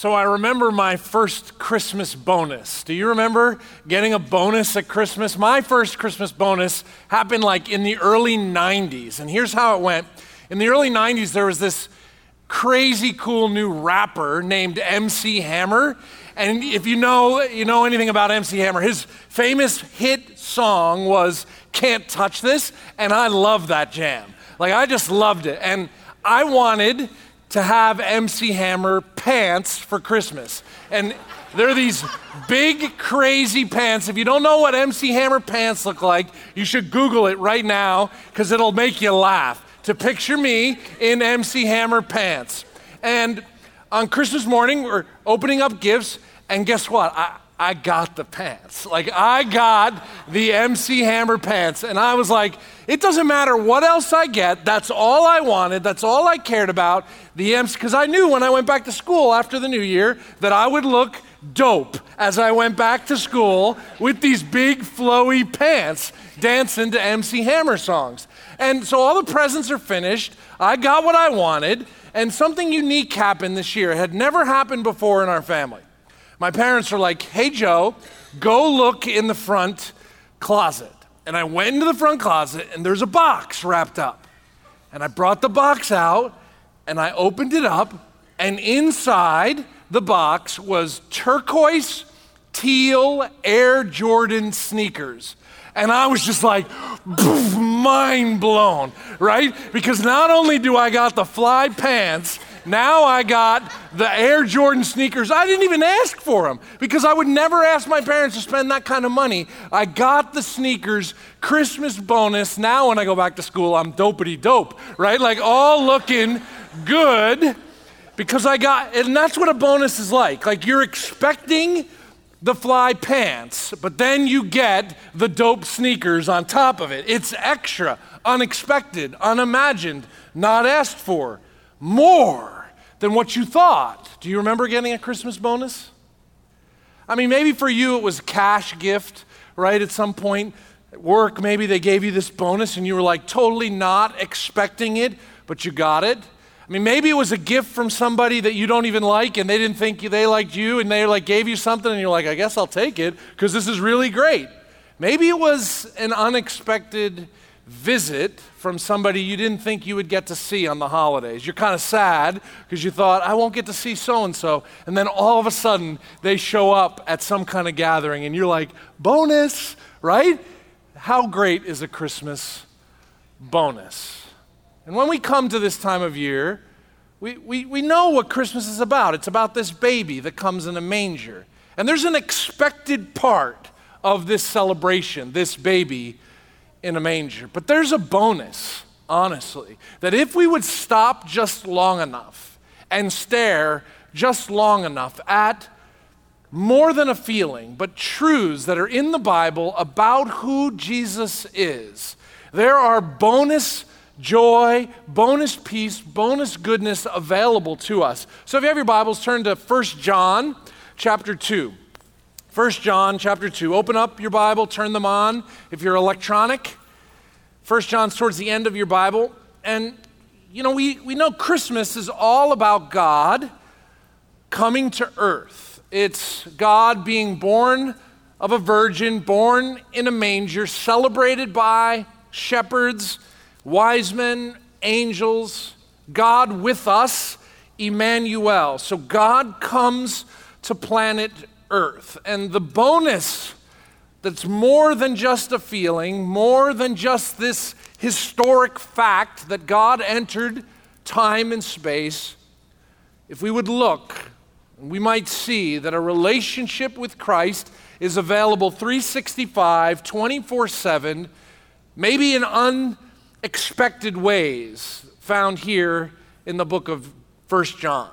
So I remember my first Christmas bonus. Do you remember getting a bonus at Christmas? My first Christmas bonus happened like in the early 90s. And here's how it went. In the early 90s, there was this crazy cool new rapper named MC Hammer. And if you know, you know anything about MC Hammer, his famous hit song was Can't Touch This, and I love that jam. Like I just loved it. And I wanted to have MC Hammer pants for Christmas. And they're these big, crazy pants. If you don't know what MC Hammer pants look like, you should Google it right now because it'll make you laugh. To picture me in MC Hammer pants. And on Christmas morning, we're opening up gifts, and guess what? I, I got the pants. Like, I got the MC Hammer pants. And I was like, it doesn't matter what else I get. That's all I wanted. That's all I cared about. The MC, because I knew when I went back to school after the new year that I would look dope as I went back to school with these big, flowy pants dancing to MC Hammer songs. And so all the presents are finished. I got what I wanted. And something unique happened this year. It had never happened before in our family my parents were like, hey, Joe, go look in the front closet. And I went into the front closet, and there's a box wrapped up. And I brought the box out, and I opened it up, and inside the box was turquoise teal Air Jordan sneakers. And I was just like, mind blown, right? Because not only do I got the fly pants, now I got the Air Jordan sneakers. I didn't even ask for them because I would never ask my parents to spend that kind of money. I got the sneakers, Christmas bonus. Now when I go back to school, I'm dopey dope, right? Like all looking good because I got, and that's what a bonus is like. Like you're expecting the fly pants, but then you get the dope sneakers on top of it. It's extra, unexpected, unimagined, not asked for more than what you thought. Do you remember getting a Christmas bonus? I mean, maybe for you it was a cash gift, right? At some point at work, maybe they gave you this bonus and you were like totally not expecting it, but you got it. I mean, maybe it was a gift from somebody that you don't even like and they didn't think they liked you and they like gave you something and you're like, I guess I'll take it because this is really great. Maybe it was an unexpected visit from somebody you didn't think you would get to see on the holidays. You're kind of sad because you thought, I won't get to see so and so. And then all of a sudden, they show up at some kind of gathering, and you're like, bonus, right? How great is a Christmas bonus? And when we come to this time of year, we, we, we know what Christmas is about. It's about this baby that comes in a manger. And there's an expected part of this celebration, this baby in a manger. But there's a bonus, honestly, that if we would stop just long enough and stare just long enough at more than a feeling, but truths that are in the Bible about who Jesus is, there are bonus joy, bonus peace, bonus goodness available to us. So if you have your Bibles, turn to 1 John chapter 2. 1 John chapter 2. Open up your Bible, turn them on. If you're electronic, 1 John's towards the end of your Bible. And, you know, we, we know Christmas is all about God coming to earth. It's God being born of a virgin, born in a manger, celebrated by shepherds, wise men, angels, God with us, Emmanuel. So God comes to planet earth. And the bonus that's more than just a feeling, more than just this historic fact that God entered time and space, if we would look, we might see that a relationship with Christ is available 365, 24 7, maybe in unexpected ways, found here in the book of 1 John.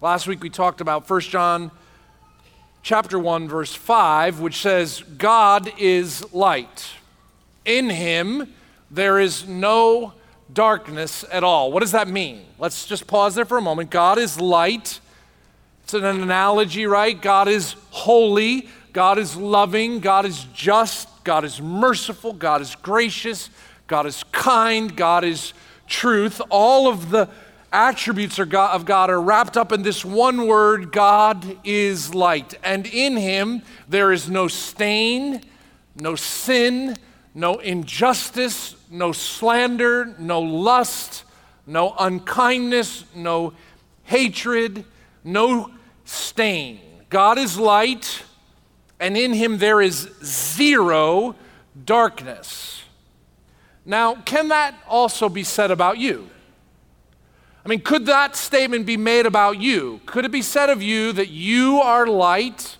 Last week we talked about 1 John chapter 1 verse 5 which says God is light. In him there is no darkness at all. What does that mean? Let's just pause there for a moment. God is light. It's an analogy, right? God is holy, God is loving, God is just, God is merciful, God is gracious, God is kind, God is truth. All of the attributes of God are wrapped up in this one word God is light. And in him there is no stain, no sin, no injustice, no slander, no lust, no unkindness, no hatred, no stain. God is light, and in him there is zero darkness. Now, can that also be said about you? I mean, could that statement be made about you? Could it be said of you that you are light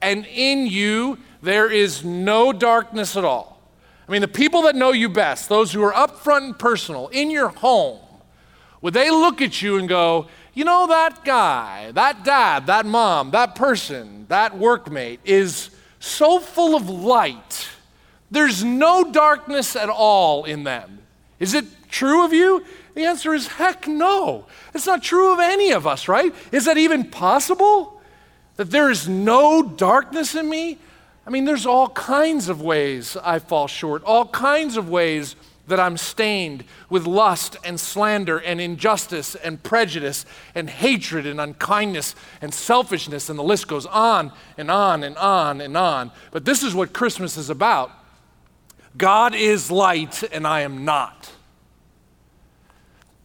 and in you there is no darkness at all? I mean, the people that know you best, those who are upfront and personal in your home, would they look at you and go, you know, that guy, that dad, that mom, that person, that workmate is so full of light. There's no darkness at all in them. Is it true of you? The answer is heck no. It's not true of any of us, right? Is that even possible? That there is no darkness in me? I mean, there's all kinds of ways I fall short, all kinds of ways that I'm stained with lust and slander and injustice and prejudice and hatred and unkindness and selfishness, and the list goes on and on and on and on. But this is what Christmas is about God is light, and I am not.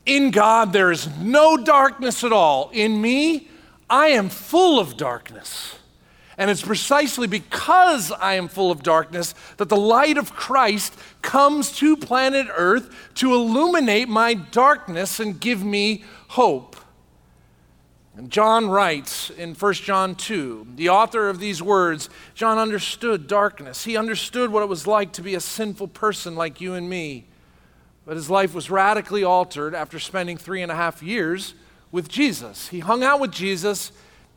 In God, there is no darkness at all. In me, I am full of darkness. And it's precisely because I am full of darkness that the light of Christ comes to planet Earth to illuminate my darkness and give me hope. And John writes in 1 John 2, the author of these words, John understood darkness. He understood what it was like to be a sinful person like you and me. But his life was radically altered after spending three and a half years with Jesus. He hung out with Jesus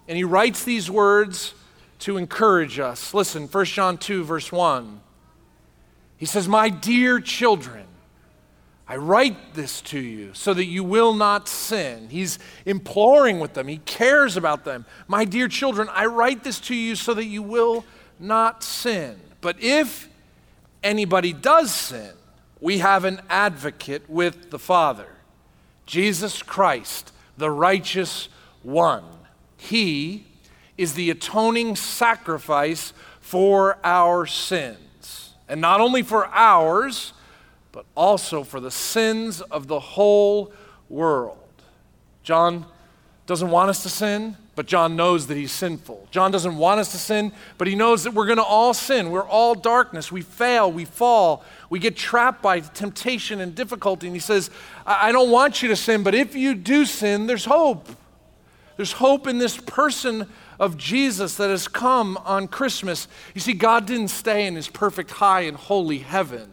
and he writes these words to encourage us. Listen, 1 John 2, verse 1. He says, My dear children, I write this to you so that you will not sin. He's imploring with them, he cares about them. My dear children, I write this to you so that you will not sin. But if anybody does sin, we have an advocate with the Father, Jesus Christ, the righteous one. He is the atoning sacrifice for our sins. And not only for ours, but also for the sins of the whole world. John doesn't want us to sin, but John knows that he's sinful. John doesn't want us to sin, but he knows that we're going to all sin. We're all darkness. We fail, we fall, we get trapped by temptation and difficulty. And he says, I don't want you to sin, but if you do sin, there's hope. There's hope in this person of Jesus that has come on Christmas. You see, God didn't stay in his perfect high and holy heaven.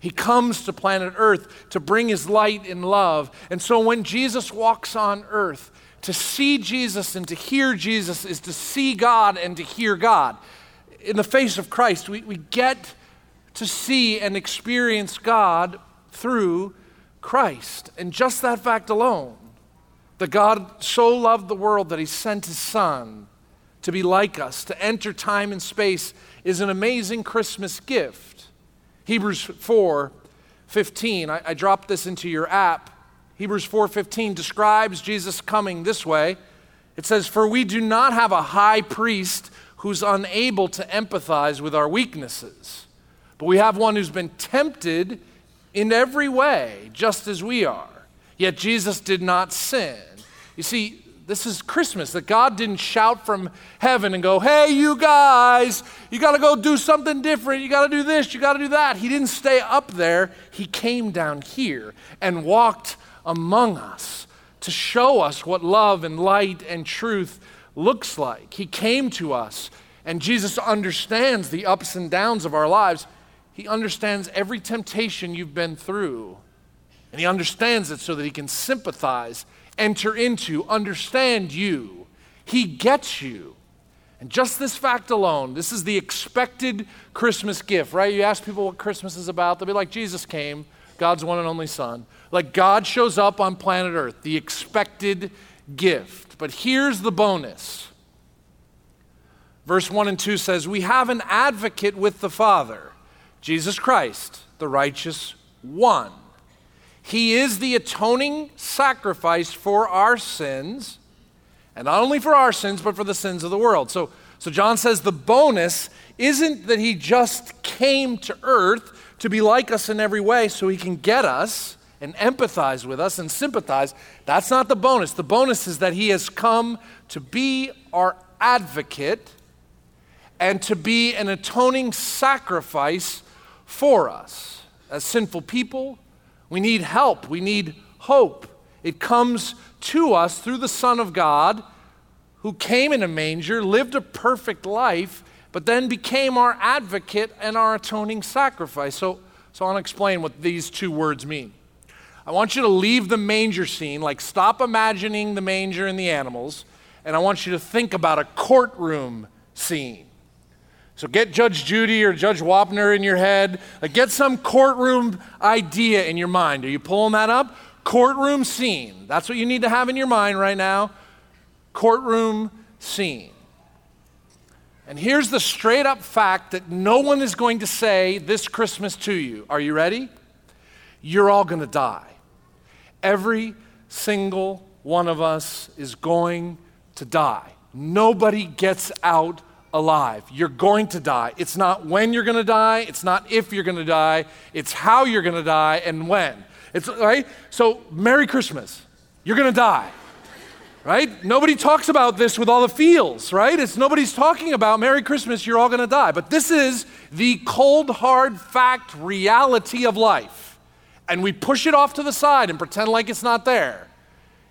He comes to planet Earth to bring his light and love. And so when Jesus walks on earth, to see Jesus and to hear Jesus is to see God and to hear God. In the face of Christ, we, we get to see and experience God through Christ. And just that fact alone, that God so loved the world that he sent his Son to be like us, to enter time and space, is an amazing Christmas gift. Hebrews 4 15, I, I dropped this into your app. Hebrews 4:15 describes Jesus coming this way. It says, "For we do not have a high priest who's unable to empathize with our weaknesses, but we have one who's been tempted in every way, just as we are. Yet Jesus did not sin." You see, this is Christmas, that God didn't shout from heaven and go, Hey, you guys, you got to go do something different. You got to do this, you got to do that. He didn't stay up there. He came down here and walked among us to show us what love and light and truth looks like. He came to us, and Jesus understands the ups and downs of our lives. He understands every temptation you've been through, and He understands it so that He can sympathize, enter into, understand you. He gets you. And just this fact alone, this is the expected Christmas gift, right? You ask people what Christmas is about, they'll be like, Jesus came, God's one and only Son. Like God shows up on planet Earth, the expected gift. But here's the bonus. Verse 1 and 2 says, We have an advocate with the Father, Jesus Christ, the righteous one. He is the atoning sacrifice for our sins, and not only for our sins, but for the sins of the world. So, so John says the bonus isn't that he just came to earth to be like us in every way so he can get us and empathize with us and sympathize. That's not the bonus. The bonus is that he has come to be our advocate and to be an atoning sacrifice for us. As sinful people, we need help, we need hope. It comes to us through the Son of God who came in a manger, lived a perfect life, but then became our advocate and our atoning sacrifice. So, so I want to explain what these two words mean. I want you to leave the manger scene, like stop imagining the manger and the animals, and I want you to think about a courtroom scene. So get Judge Judy or Judge Wapner in your head. Like get some courtroom idea in your mind. Are you pulling that up? Courtroom scene. That's what you need to have in your mind right now. Courtroom scene. And here's the straight up fact that no one is going to say this Christmas to you. Are you ready? You're all going to die. Every single one of us is going to die. Nobody gets out alive. You're going to die. It's not when you're going to die, it's not if you're going to die, it's how you're going to die and when. It's right? So, Merry Christmas. You're going to die right? Nobody talks about this with all the feels, right? It's nobody's talking about Merry Christmas, you're all going to die. But this is the cold, hard fact reality of life. And we push it off to the side and pretend like it's not there.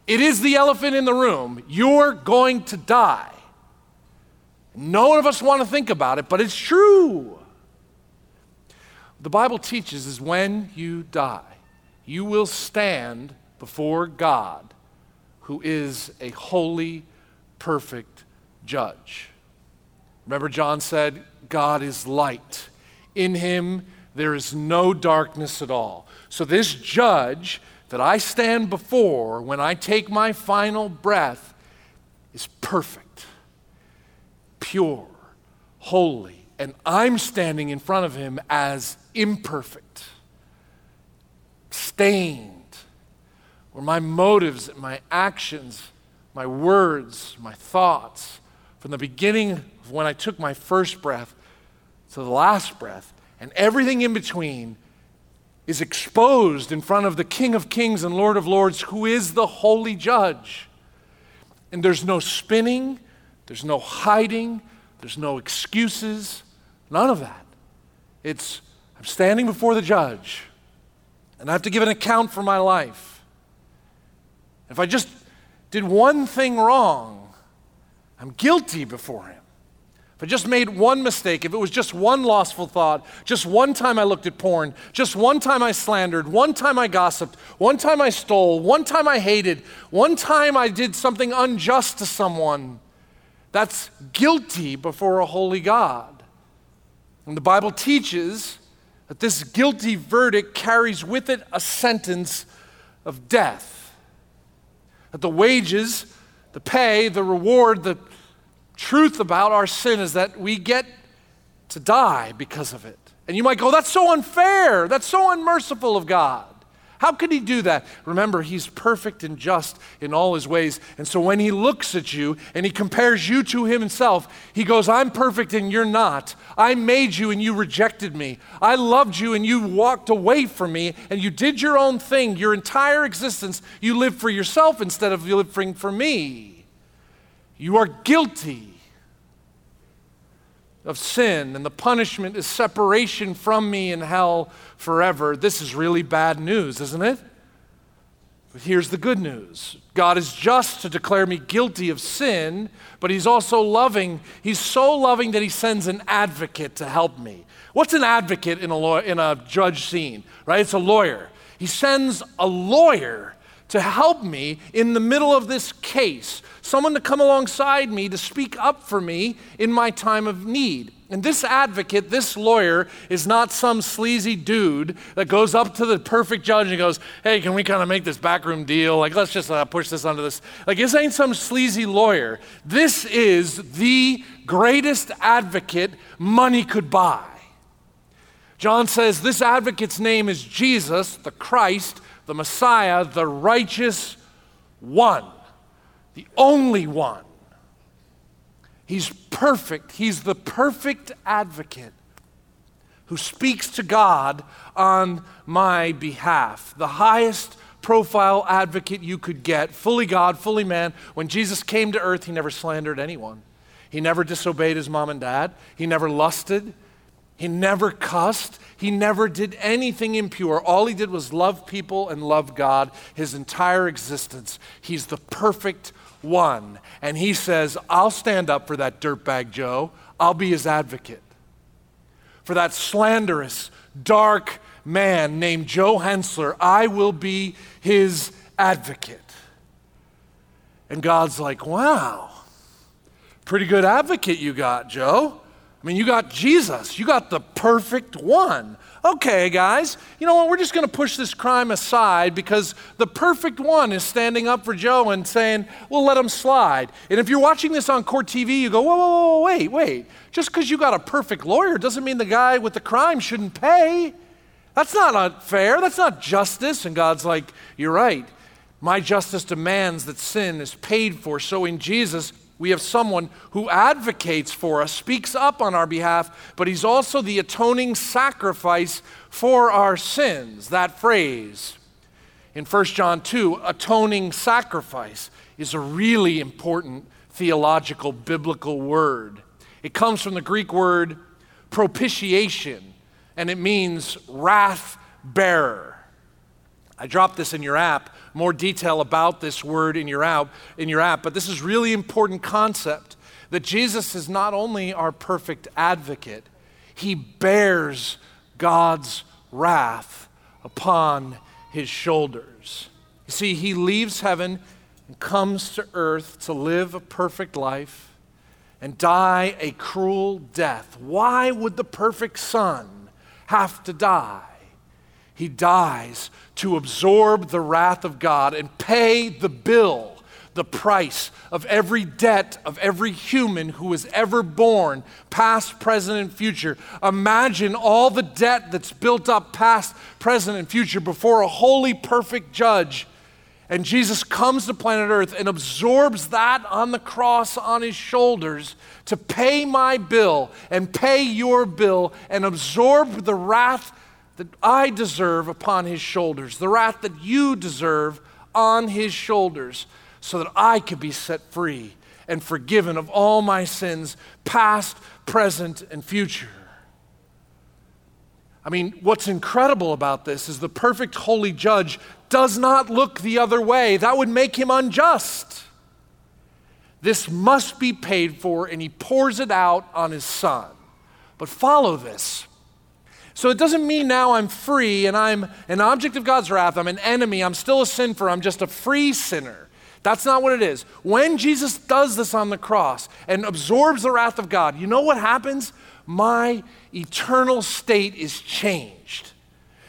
It is the elephant in the room. You're going to die. No one of us want to think about it, but it's true. The Bible teaches is when you die, you will stand before God who is a holy, perfect judge. Remember, John said, God is light. In him, there is no darkness at all. So, this judge that I stand before when I take my final breath is perfect, pure, holy, and I'm standing in front of him as imperfect, stained where my motives my actions, my words, my thoughts, from the beginning of when I took my first breath to the last breath, and everything in between is exposed in front of the King of Kings and Lord of Lords, who is the holy judge. And there's no spinning, there's no hiding, there's no excuses, none of that. It's, I'm standing before the judge, and I have to give an account for my life. If I just did one thing wrong, I'm guilty before Him. If I just made one mistake, if it was just one lostful thought, just one time I looked at porn, just one time I slandered, one time I gossiped, one time I stole, one time I hated, one time I did something unjust to someone, that's guilty before a holy God. And the Bible teaches that this guilty verdict carries with it a sentence of death. That the wages, the pay, the reward, the truth about our sin is that we get to die because of it. And you might go, that's so unfair. That's so unmerciful of God. How could he do that? Remember, he's perfect and just in all his ways. And so when he looks at you and he compares you to himself, he goes, I'm perfect and you're not. I made you and you rejected me. I loved you and you walked away from me and you did your own thing. Your entire existence, you lived for yourself instead of living for me. You are guilty of sin, and the punishment is separation from me in hell forever. This is really bad news, isn't it? But here's the good news God is just to declare me guilty of sin, but He's also loving. He's so loving that He sends an advocate to help me. What's an advocate in a, law, in a judge scene, right? It's a lawyer. He sends a lawyer to help me in the middle of this case, someone to come alongside me to speak up for me in my time of need. And this advocate, this lawyer, is not some sleazy dude that goes up to the perfect judge and goes, Hey, can we kind of make this backroom deal? Like, let's just uh, push this under this. Like, this ain't some sleazy lawyer. This is the greatest advocate money could buy. John says this advocate's name is Jesus, the Christ, the Messiah, the righteous one, the only one. He's perfect. He's the perfect advocate who speaks to God on my behalf. The highest profile advocate you could get, fully God, fully man. When Jesus came to earth, he never slandered anyone. He never disobeyed his mom and dad. He never lusted. He never cussed. He never did anything impure. All he did was love people and love God his entire existence. He's the perfect one. And he says, I'll stand up for that dirtbag Joe. I'll be his advocate. For that slanderous, dark man named Joe Henseler, I will be his advocate. And God's like, wow, pretty good advocate you got, Joe. I mean, you got Jesus, you got the perfect one. Okay, guys, you know what? We're just going to push this crime aside because the perfect one is standing up for Joe and saying, we'll let him slide. And if you're watching this on court TV, you go, whoa, whoa, whoa, wait, wait. Just because you got a perfect lawyer doesn't mean the guy with the crime shouldn't pay. That's not fair. That's not justice. And God's like, You're right. My justice demands that sin is paid for. So in Jesus, we have someone who advocates for us, speaks up on our behalf, but he's also the atoning sacrifice for our sins. That phrase in 1 John 2, atoning sacrifice, is a really important theological biblical word. It comes from the Greek word propitiation, and it means wrath bearer. I dropped this in your app, more detail about this word in your app, in your app, but this is really important concept that Jesus is not only our perfect advocate, he bears God's wrath upon his shoulders. You see, he leaves heaven and comes to earth to live a perfect life and die a cruel death. Why would the perfect Son have to die. He dies to absorb the wrath of God and pay the bill, the price of every debt of every human who was ever born, past, present, and future. Imagine all the debt that's built up past, present, and future before a holy, perfect judge. And Jesus comes to planet Earth and absorbs that on the cross on his shoulders to pay my bill and pay your bill and absorb the wrath that I deserve upon his shoulders, the wrath that you deserve on his shoulders, so that I could be set free and forgiven of all my sins, past, present, and future. I mean, what's incredible about this is the perfect holy judge does not look the other way. That would make him unjust. This must be paid for, and he pours it out on his son. But follow this. So it doesn't mean now I'm free and I'm an object of God's wrath. I'm an enemy. I'm still a sinner. I'm just a free sinner. That's not what it is. When Jesus does this on the cross and absorbs the wrath of God, you know what happens? My eternal state is changed.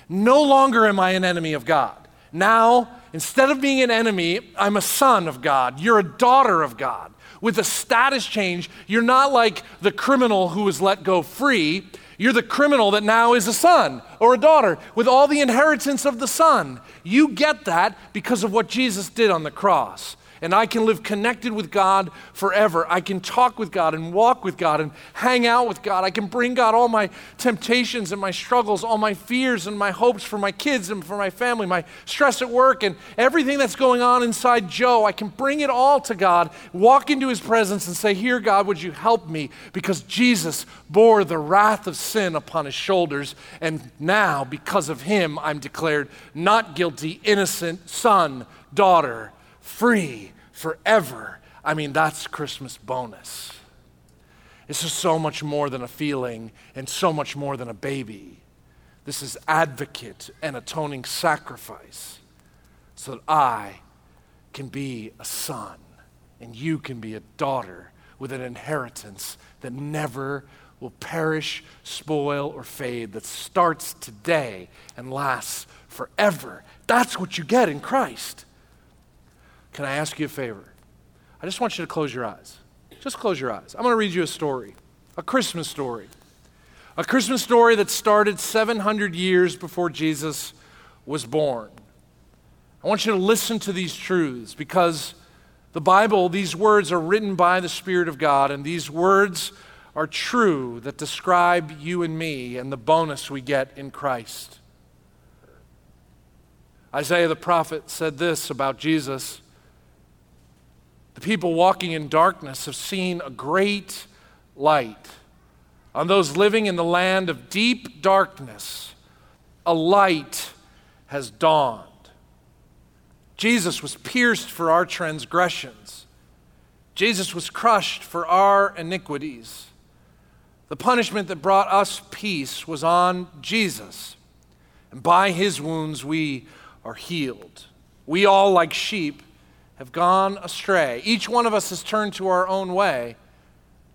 No longer am I an enemy of God. Now, instead of being an enemy, I'm a son of God. You're a daughter of God. With a status change, you're not like the criminal who was let go free. You're the criminal that now is a son or a daughter with all the inheritance of the son. You get that because of what Jesus did on the cross and I can live connected with God forever. I can talk with God and walk with God and hang out with God. I can bring God all my temptations and my struggles, all my fears and my hopes for my kids and for my family, my stress at work and everything that's going on inside Joe. I can bring it all to God, walk into his presence and say, Here, God, would you help me? Because Jesus bore the wrath of sin upon his shoulders. And now, because of him, I'm declared not guilty, innocent, son, daughter free forever. I mean, that's Christmas bonus. This is so much more than a feeling and so much more than a baby. This is advocate and atoning sacrifice so that I can be a son and you can be a daughter with an inheritance that never will perish, spoil, or fade, that starts today and lasts forever. That's what you get in Christ. Can I ask you a favor? I just want you to close your eyes. Just close your eyes. I'm going to read you a story, a Christmas story. A Christmas story that started 700 years before Jesus was born. I want you to listen to these truths because the Bible, these words are written by the Spirit of God, and these words are true that describe you and me and the bonus we get in Christ. Isaiah the prophet said this about Jesus The people walking in darkness have seen a great light. On those living in the land of deep darkness, a light has dawned. Jesus was pierced for our transgressions. Jesus was crushed for our iniquities. The punishment that brought us peace was on Jesus. And by his wounds we are healed. We all, like sheep, have gone astray. Each one of us has turned to our own way.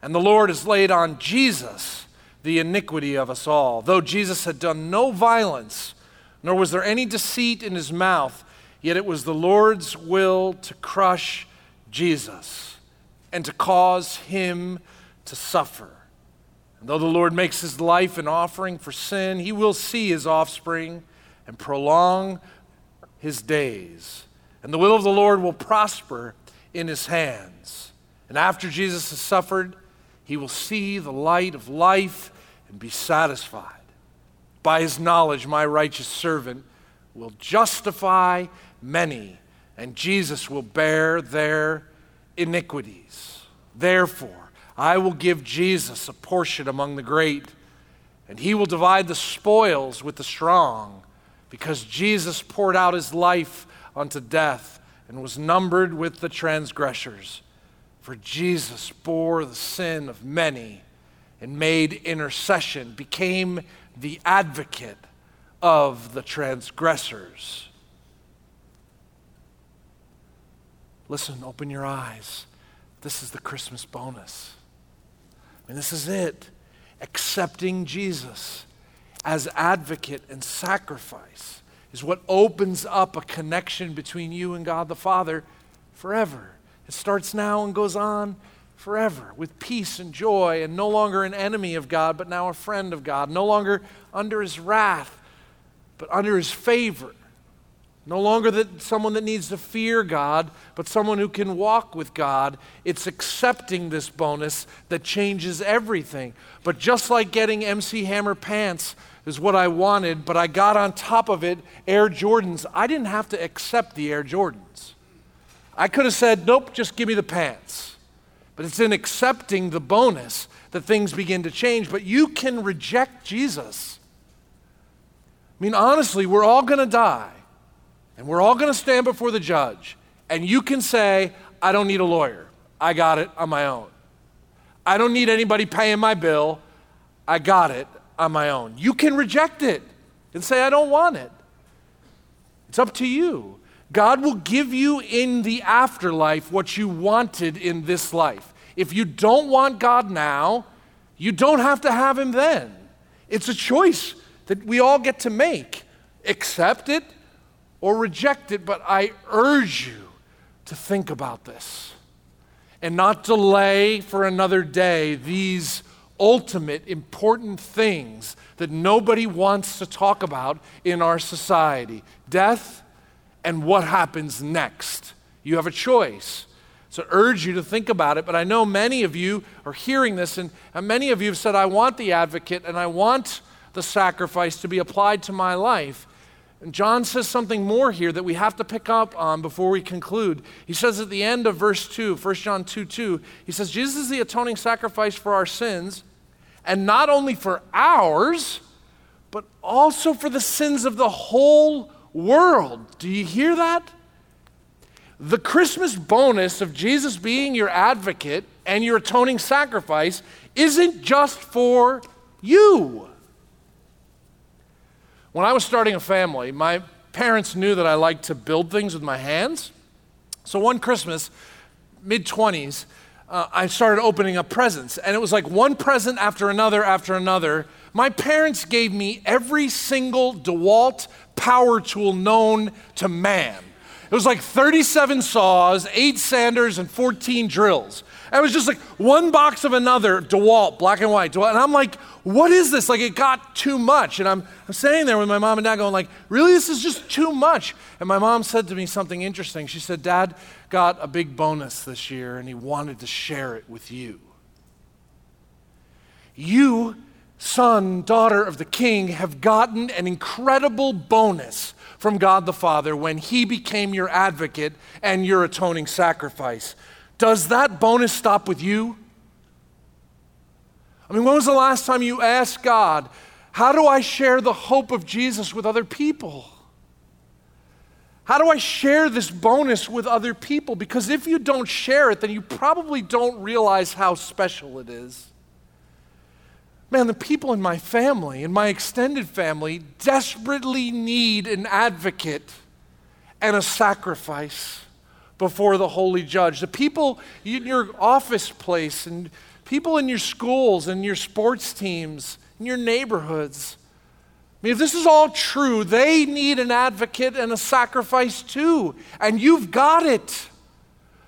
And the Lord has laid on Jesus the iniquity of us all. Though Jesus had done no violence, nor was there any deceit in his mouth, yet it was the Lord's will to crush Jesus and to cause him to suffer. And though the Lord makes his life an offering for sin, he will see his offspring and prolong his days. And the will of the Lord will prosper in his hands. And after Jesus has suffered, he will see the light of life and be satisfied. By his knowledge, my righteous servant will justify many, and Jesus will bear their iniquities. Therefore, I will give Jesus a portion among the great, and he will divide the spoils with the strong, because Jesus poured out his life unto death and was numbered with the transgressors. For Jesus bore the sin of many and made intercession, became the advocate of the transgressors. Listen, open your eyes. This is the Christmas bonus. And this is it accepting Jesus as advocate and sacrifice is what opens up a connection between you and God the Father forever. It starts now and goes on forever with peace and joy, and no longer an enemy of God, but now a friend of God, no longer under his wrath, but under his favor. No longer that someone that needs to fear God, but someone who can walk with God. It's accepting this bonus that changes everything. But just like getting MC Hammer pants is what I wanted, but I got on top of it Air Jordans, I didn't have to accept the Air Jordans. I could have said, nope, just give me the pants. But it's in accepting the bonus that things begin to change. But you can reject Jesus. I mean, honestly, we're all going to die. And we're all going to stand before the judge. And you can say, I don't need a lawyer. I got it on my own. I don't need anybody paying my bill. I got it on my own. You can reject it and say, I don't want it. It's up to you. God will give you in the afterlife what you wanted in this life. If you don't want God now, you don't have to have Him then. It's a choice that we all get to make. Accept it or reject it, but I urge you to think about this and not delay for another day these ultimate important things that nobody wants to talk about in our society death and what happens next. You have a choice. So I urge you to think about it, but I know many of you are hearing this, and, and many of you have said, I want the advocate and I want the sacrifice to be applied to my life. And John says something more here that we have to pick up on before we conclude. He says at the end of verse 2, 1 John 2 2, he says, Jesus is the atoning sacrifice for our sins, and not only for ours, but also for the sins of the whole world. Do you hear that? The Christmas bonus of Jesus being your advocate and your atoning sacrifice isn't just for you. When I was starting a family, my parents knew that I liked to build things with my hands. So one Christmas, mid 20s, uh, I started opening up presents. And it was like one present after another after another. My parents gave me every single DeWalt power tool known to man. It was like 37 saws, eight sanders, and 14 drills. And it was just like one box of another, DeWalt, black and white. DeWalt. And I'm like, what is this? Like, it got too much. And I'm, I'm sitting there with my mom and dad going like, really, this is just too much. And my mom said to me something interesting. She said, Dad got a big bonus this year, and he wanted to share it with you. You, son, daughter of the king, have gotten an incredible bonus from God the Father when he became your advocate and your atoning sacrifice. Does that bonus stop with you? I mean, when was the last time you asked God, How do I share the hope of Jesus with other people? How do I share this bonus with other people? Because if you don't share it, then you probably don't realize how special it is. Man, the people in my family, in my extended family, desperately need an advocate and a sacrifice before the holy judge. The people in your office place and people in your schools and your sports teams, in your neighborhoods. I mean, if this is all true, they need an advocate and a sacrifice too. And you've got it.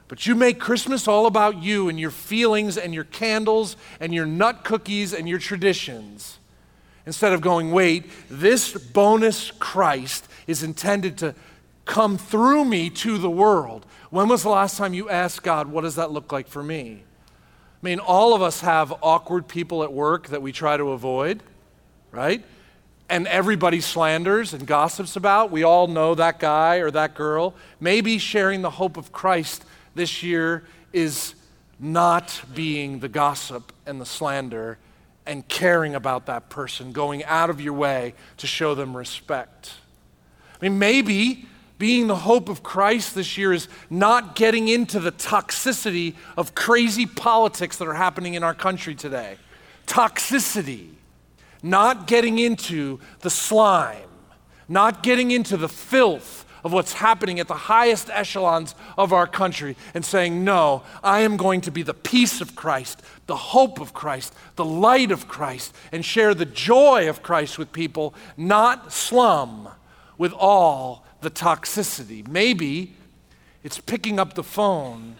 But you make Christmas all about you and your feelings and your candles and your nut cookies and your traditions. Instead of going, wait, this bonus Christ is intended to come through me to the world. When was the last time you asked God, what does that look like for me? I mean, all of us have awkward people at work that we try to avoid, right? And everybody slanders and gossips about. We all know that guy or that girl. Maybe sharing the hope of Christ this year is not being the gossip and the slander and caring about that person, going out of your way to show them respect. I mean, maybe being the hope of Christ this year is not getting into the toxicity of crazy politics that are happening in our country today. Toxicity. Not getting into the slime, not getting into the filth of what's happening at the highest echelons of our country and saying, No, I am going to be the peace of Christ, the hope of Christ, the light of Christ, and share the joy of Christ with people, not slum with all the toxicity. Maybe it's picking up the phone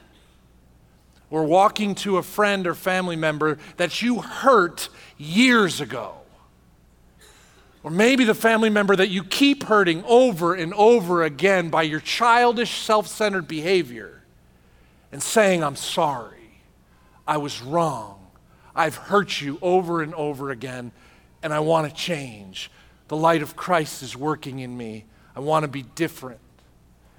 or walking to a friend or family member that you hurt years ago. Or maybe the family member that you keep hurting over and over again by your childish, self centered behavior and saying, I'm sorry, I was wrong, I've hurt you over and over again, and I want to change. The light of Christ is working in me. I want to be different.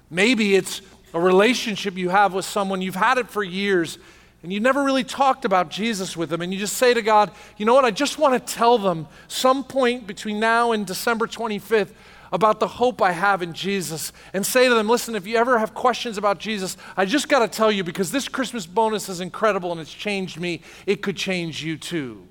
Maybe it's a relationship you have with someone, you've had it for years, and you never really talked about Jesus with them, and you just say to God, you know what, I just want to tell them some point between now and December 25th about the hope I have in Jesus, and say to them, listen, if you ever have questions about Jesus, I just got to tell you because this Christmas bonus is incredible and it's changed me, it could change you too.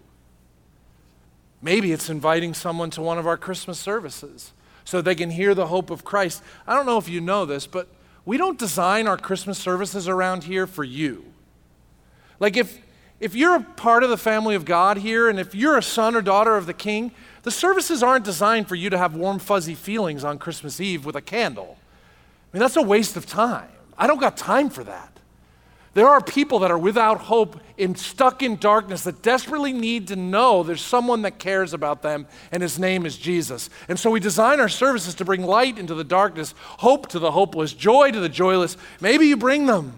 Maybe it's inviting someone to one of our Christmas services so they can hear the hope of Christ. I don't know if you know this, but we don't design our Christmas services around here for you. Like if if you're a part of the family of God here and if you're a son or daughter of the king, the services aren't designed for you to have warm fuzzy feelings on Christmas Eve with a candle. I mean, that's a waste of time. I don't got time for that. There are people that are without hope and stuck in darkness that desperately need to know there's someone that cares about them, and his name is Jesus. And so we design our services to bring light into the darkness, hope to the hopeless, joy to the joyless. Maybe you bring them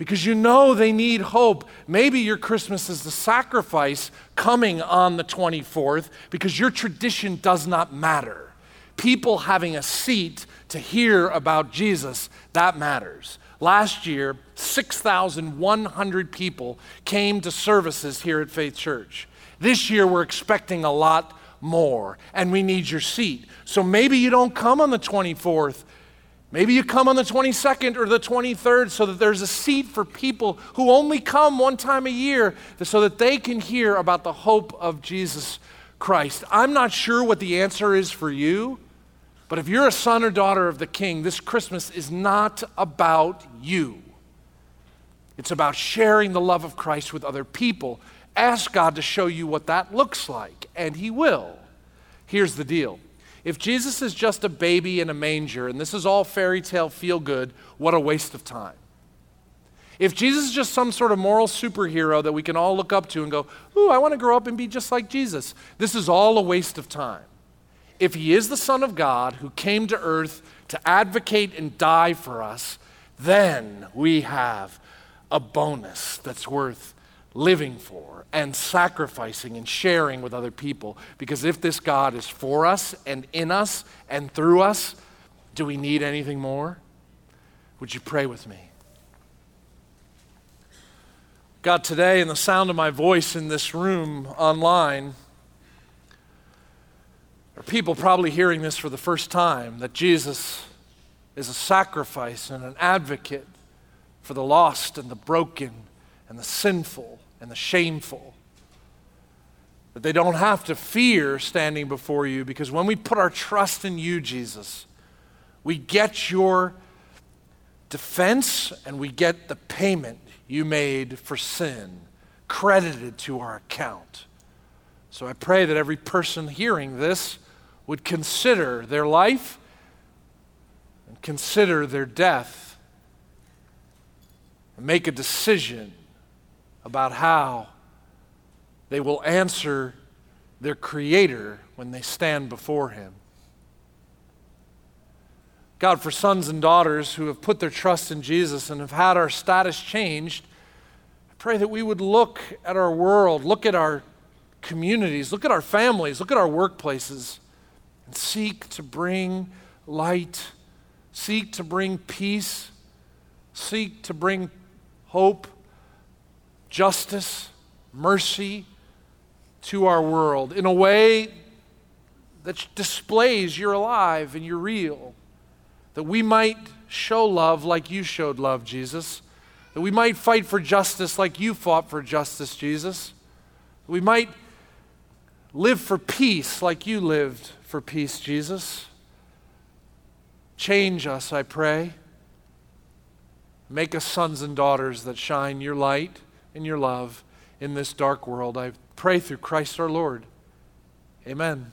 because you know they need hope. Maybe your Christmas is the sacrifice coming on the 24th because your tradition does not matter. People having a seat to hear about Jesus, that matters. Last year, 6,100 people came to services here at Faith Church. This year, we're expecting a lot more, and we need your seat. So maybe you don't come on the 24th. Maybe you come on the 22nd or the 23rd so that there's a seat for people who only come one time a year so that they can hear about the hope of Jesus Christ. I'm not sure what the answer is for you. But if you're a son or daughter of the king, this Christmas is not about you. It's about sharing the love of Christ with other people. Ask God to show you what that looks like, and He will. Here's the deal if Jesus is just a baby in a manger, and this is all fairy tale feel good, what a waste of time. If Jesus is just some sort of moral superhero that we can all look up to and go, Ooh, I want to grow up and be just like Jesus, this is all a waste of time. If he is the Son of God who came to earth to advocate and die for us, then we have a bonus that's worth living for and sacrificing and sharing with other people. Because if this God is for us and in us and through us, do we need anything more? Would you pray with me? God, today, in the sound of my voice in this room online, are people probably hearing this for the first time that Jesus is a sacrifice and an advocate for the lost and the broken and the sinful and the shameful. That they don't have to fear standing before you because when we put our trust in you, Jesus, we get your defense and we get the payment you made for sin credited to our account. So I pray that every person hearing this would consider their life and consider their death and make a decision about how they will answer their Creator when they stand before Him. God, for sons and daughters who have put their trust in Jesus and have had our status changed, I pray that we would look at our world, look at our communities, look at our families, look at our workplaces, seek to bring light, seek to bring peace, seek to bring hope, justice, mercy to our world in a way that displays you're alive and you're real that we might show love like you showed love, Jesus. That we might fight for justice like you fought for justice, Jesus. We might live for peace like you lived for peace, Jesus. Change us, I pray. Make us sons and daughters that shine your light and your love in this dark world. I pray through Christ our Lord. Amen.